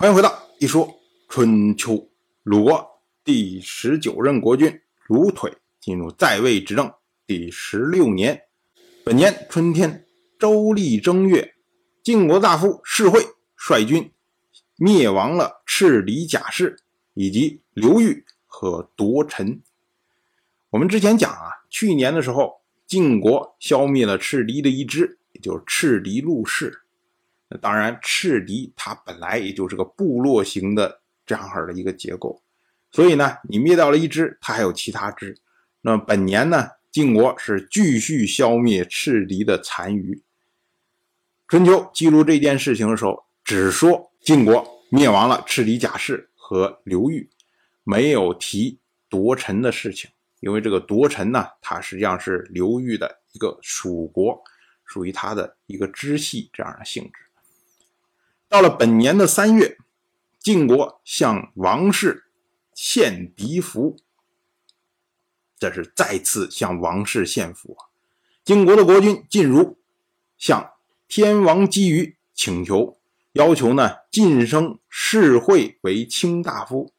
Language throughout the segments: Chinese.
欢迎回到一说春秋。鲁国第十九任国君鲁腿进入在位执政第十六年，本年春天，周历正月，晋国大夫士会率军灭亡了赤离贾氏以及刘裕和夺臣。我们之前讲啊，去年的时候，晋国消灭了赤离的一支，也就是赤离陆氏。那当然，赤狄它本来也就是个部落型的这样式的一个结构，所以呢，你灭掉了一支，它还有其他支。那么本年呢，晋国是继续消灭赤狄的残余。春秋记录这件事情的时候，只说晋国灭亡了赤狄贾氏和刘裕，没有提夺臣的事情，因为这个夺臣呢，它实际上是刘裕的一个属国，属于他的一个支系这样的性质。到了本年的三月，晋国向王室献敌服，这是再次向王室献俘啊！晋国的国君晋如向天王姬于请求，要求呢晋升士会为卿大夫。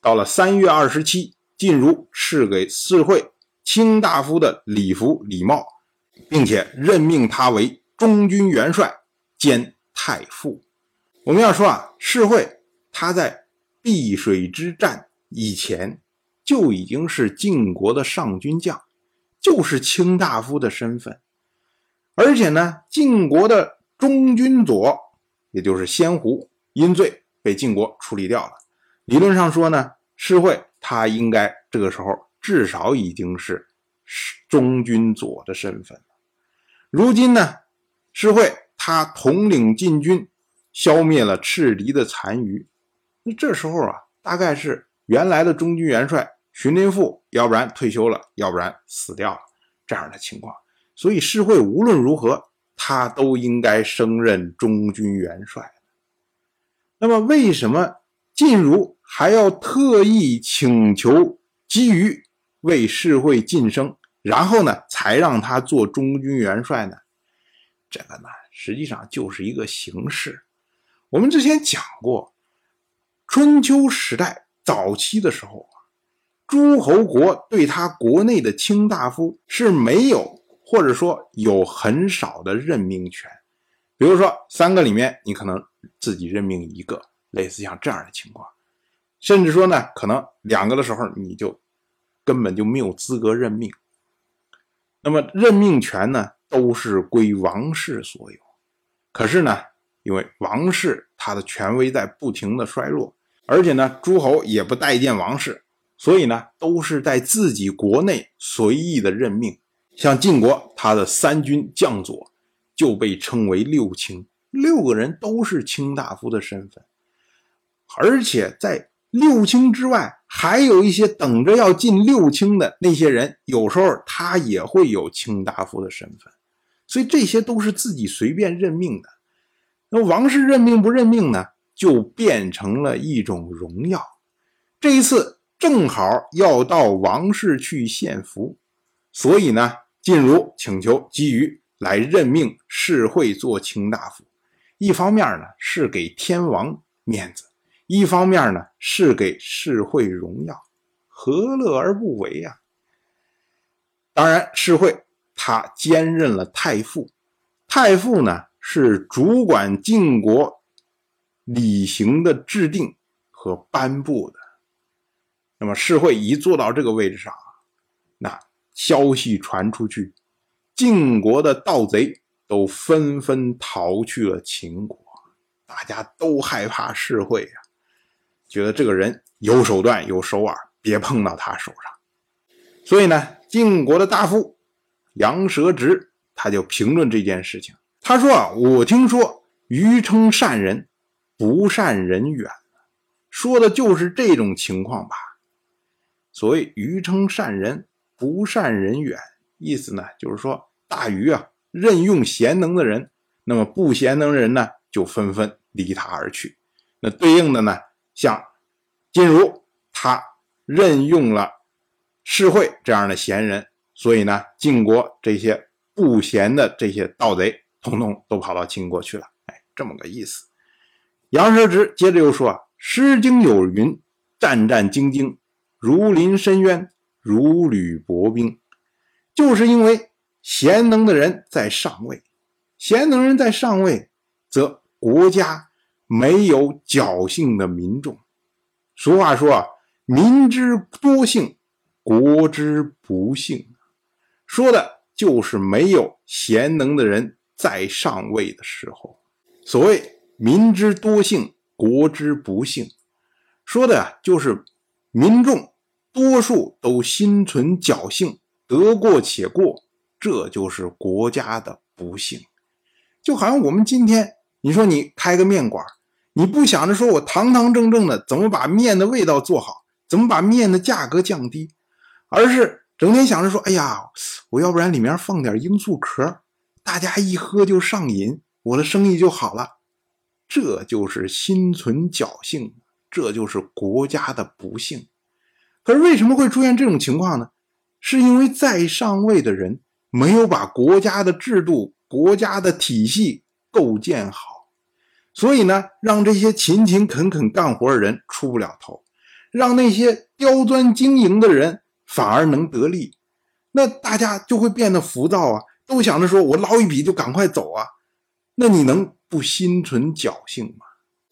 到了三月二十七，晋如赐给士会卿大夫的礼服礼帽，并且任命他为中军元帅兼太傅。我们要说啊，士会他在碧水之战以前就已经是晋国的上军将，就是卿大夫的身份。而且呢，晋国的中军佐，也就是先胡，因罪被晋国处理掉了。理论上说呢，士会他应该这个时候至少已经是中军佐的身份了。如今呢，士会他统领晋军。消灭了赤狄的残余，那这时候啊，大概是原来的中军元帅荀林父，要不然退休了，要不然死掉了这样的情况。所以世会无论如何，他都应该升任中军元帅。那么为什么晋如还要特意请求姬于为世会晋升，然后呢，才让他做中军元帅呢？这个呢，实际上就是一个形式。我们之前讲过，春秋时代早期的时候啊，诸侯国对他国内的卿大夫是没有，或者说有很少的任命权。比如说，三个里面你可能自己任命一个，类似像这样的情况，甚至说呢，可能两个的时候你就根本就没有资格任命。那么任命权呢，都是归王室所有。可是呢？因为王室他的权威在不停的衰弱，而且呢，诸侯也不待见王室，所以呢，都是在自己国内随意的任命。像晋国，他的三军将佐就被称为六卿，六个人都是卿大夫的身份，而且在六卿之外，还有一些等着要进六卿的那些人，有时候他也会有卿大夫的身份，所以这些都是自己随便任命的。那王室任命不任命呢？就变成了一种荣耀。这一次正好要到王室去献俘，所以呢，晋如请求姬于来任命世会做卿大夫。一方面呢是给天王面子，一方面呢是给世会荣耀，何乐而不为呀？当然，世会他兼任了太傅，太傅呢？是主管晋国礼行的制定和颁布的。那么世会一坐到这个位置上，那消息传出去，晋国的盗贼都纷纷逃去了秦国，大家都害怕世会呀，觉得这个人有手段有手腕，别碰到他手上。所以呢，晋国的大夫杨蛇直他就评论这件事情。他说啊，我听说余称善人，不善人远，说的就是这种情况吧。所谓余称善人，不善人远，意思呢就是说大禹啊任用贤能的人，那么不贤能的人呢就纷纷离他而去。那对应的呢，像晋如他任用了世会这样的贤人，所以呢晋国这些不贤的这些盗贼。统统都跑到秦国去了，哎，这么个意思。杨蛇直接着又说啊，《诗经》有云：“战战兢兢，如临深渊，如履薄冰。”就是因为贤能的人在上位，贤能人在上位，则国家没有侥幸的民众。俗话说啊，“民之多幸，国之不幸。”说的就是没有贤能的人在上位的时候。所谓。民之多幸，国之不幸，说的呀就是民众多数都心存侥幸，得过且过，这就是国家的不幸。就好像我们今天，你说你开个面馆，你不想着说我堂堂正正的怎么把面的味道做好，怎么把面的价格降低，而是整天想着说，哎呀，我要不然里面放点罂粟壳，大家一喝就上瘾，我的生意就好了。这就是心存侥幸，这就是国家的不幸。可是为什么会出现这种情况呢？是因为在上位的人没有把国家的制度、国家的体系构建好，所以呢，让这些勤勤恳恳干活的人出不了头，让那些刁钻经营的人反而能得利。那大家就会变得浮躁啊，都想着说我捞一笔就赶快走啊。那你能？不心存侥幸吗？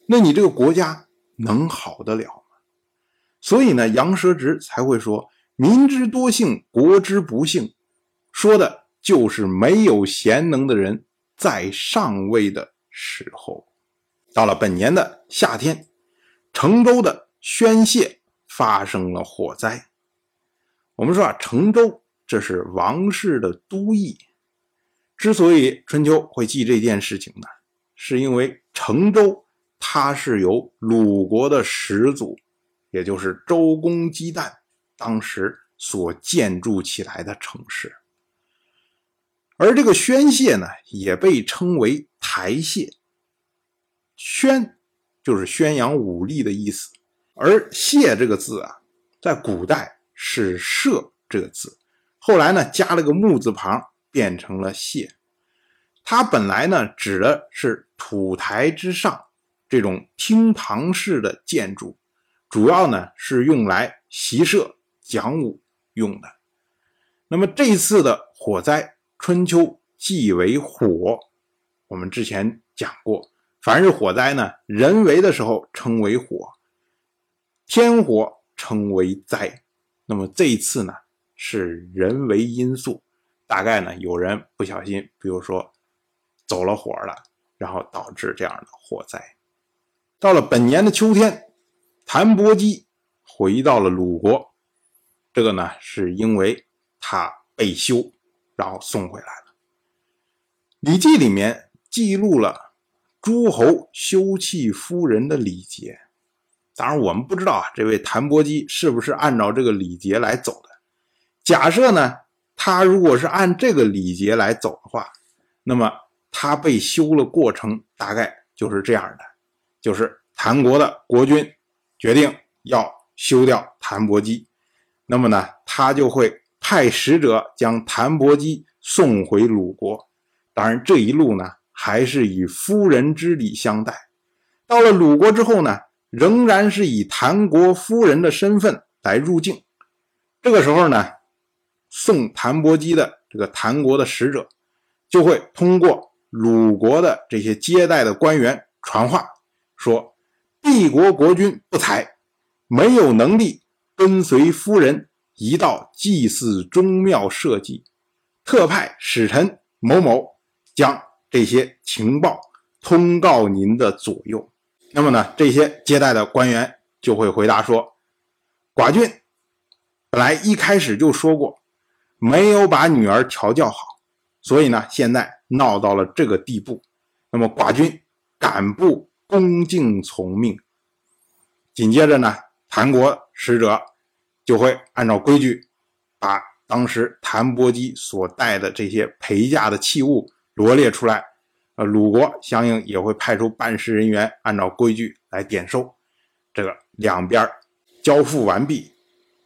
那你这个国家能好得了吗？所以呢，杨蛇直才会说“民之多幸，国之不幸”，说的就是没有贤能的人在上位的时候。到了本年的夏天，成州的宣泄发生了火灾。我们说啊，成州这是王室的都邑，之所以春秋会记这件事情呢？是因为成州，它是由鲁国的始祖，也就是周公姬旦当时所建筑起来的城市。而这个宣泄呢，也被称为台谢。宣就是宣扬武力的意思，而谢这个字啊，在古代是射这个字，后来呢加了个木字旁，变成了谢。它本来呢，指的是土台之上这种厅堂式的建筑，主要呢是用来习射讲武用的。那么这次的火灾，春秋即为火。我们之前讲过，凡是火灾呢，人为的时候称为火，天火称为灾。那么这一次呢，是人为因素，大概呢有人不小心，比如说。走了火了，然后导致这样的火灾。到了本年的秋天，谭伯基回到了鲁国，这个呢是因为他被休，然后送回来了。《礼记》里面记录了诸侯休弃夫人的礼节，当然我们不知道啊，这位谭伯基是不是按照这个礼节来走的？假设呢，他如果是按这个礼节来走的话，那么。他被休了过程大概就是这样的，就是谭国的国君决定要休掉谭伯基，那么呢，他就会派使者将谭伯基送回鲁国。当然，这一路呢还是以夫人之礼相待。到了鲁国之后呢，仍然是以谭国夫人的身份来入境。这个时候呢，送谭伯基的这个谭国的使者就会通过。鲁国的这些接待的官员传话说，帝国国君不才，没有能力跟随夫人一道祭祀宗庙社稷，特派使臣某某将这些情报通告您的左右。那么呢，这些接待的官员就会回答说，寡君本来一开始就说过，没有把女儿调教好，所以呢，现在。闹到了这个地步，那么寡君敢不恭敬从命？紧接着呢，谭国使者就会按照规矩，把当时谭伯基所带的这些陪嫁的器物罗列出来。呃，鲁国相应也会派出办事人员，按照规矩来点收。这个两边交付完毕，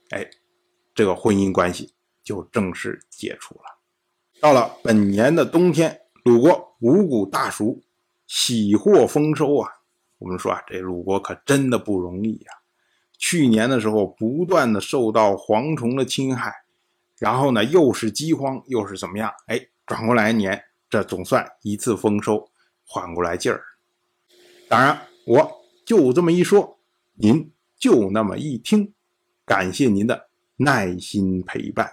哎，这个婚姻关系就正式解除了。到了本年的冬天，鲁国五谷大熟，喜获丰收啊！我们说啊，这鲁国可真的不容易呀。去年的时候，不断的受到蝗虫的侵害，然后呢，又是饥荒，又是怎么样？哎，转过来年，这总算一次丰收，缓过来劲儿。当然，我就这么一说，您就那么一听，感谢您的耐心陪伴。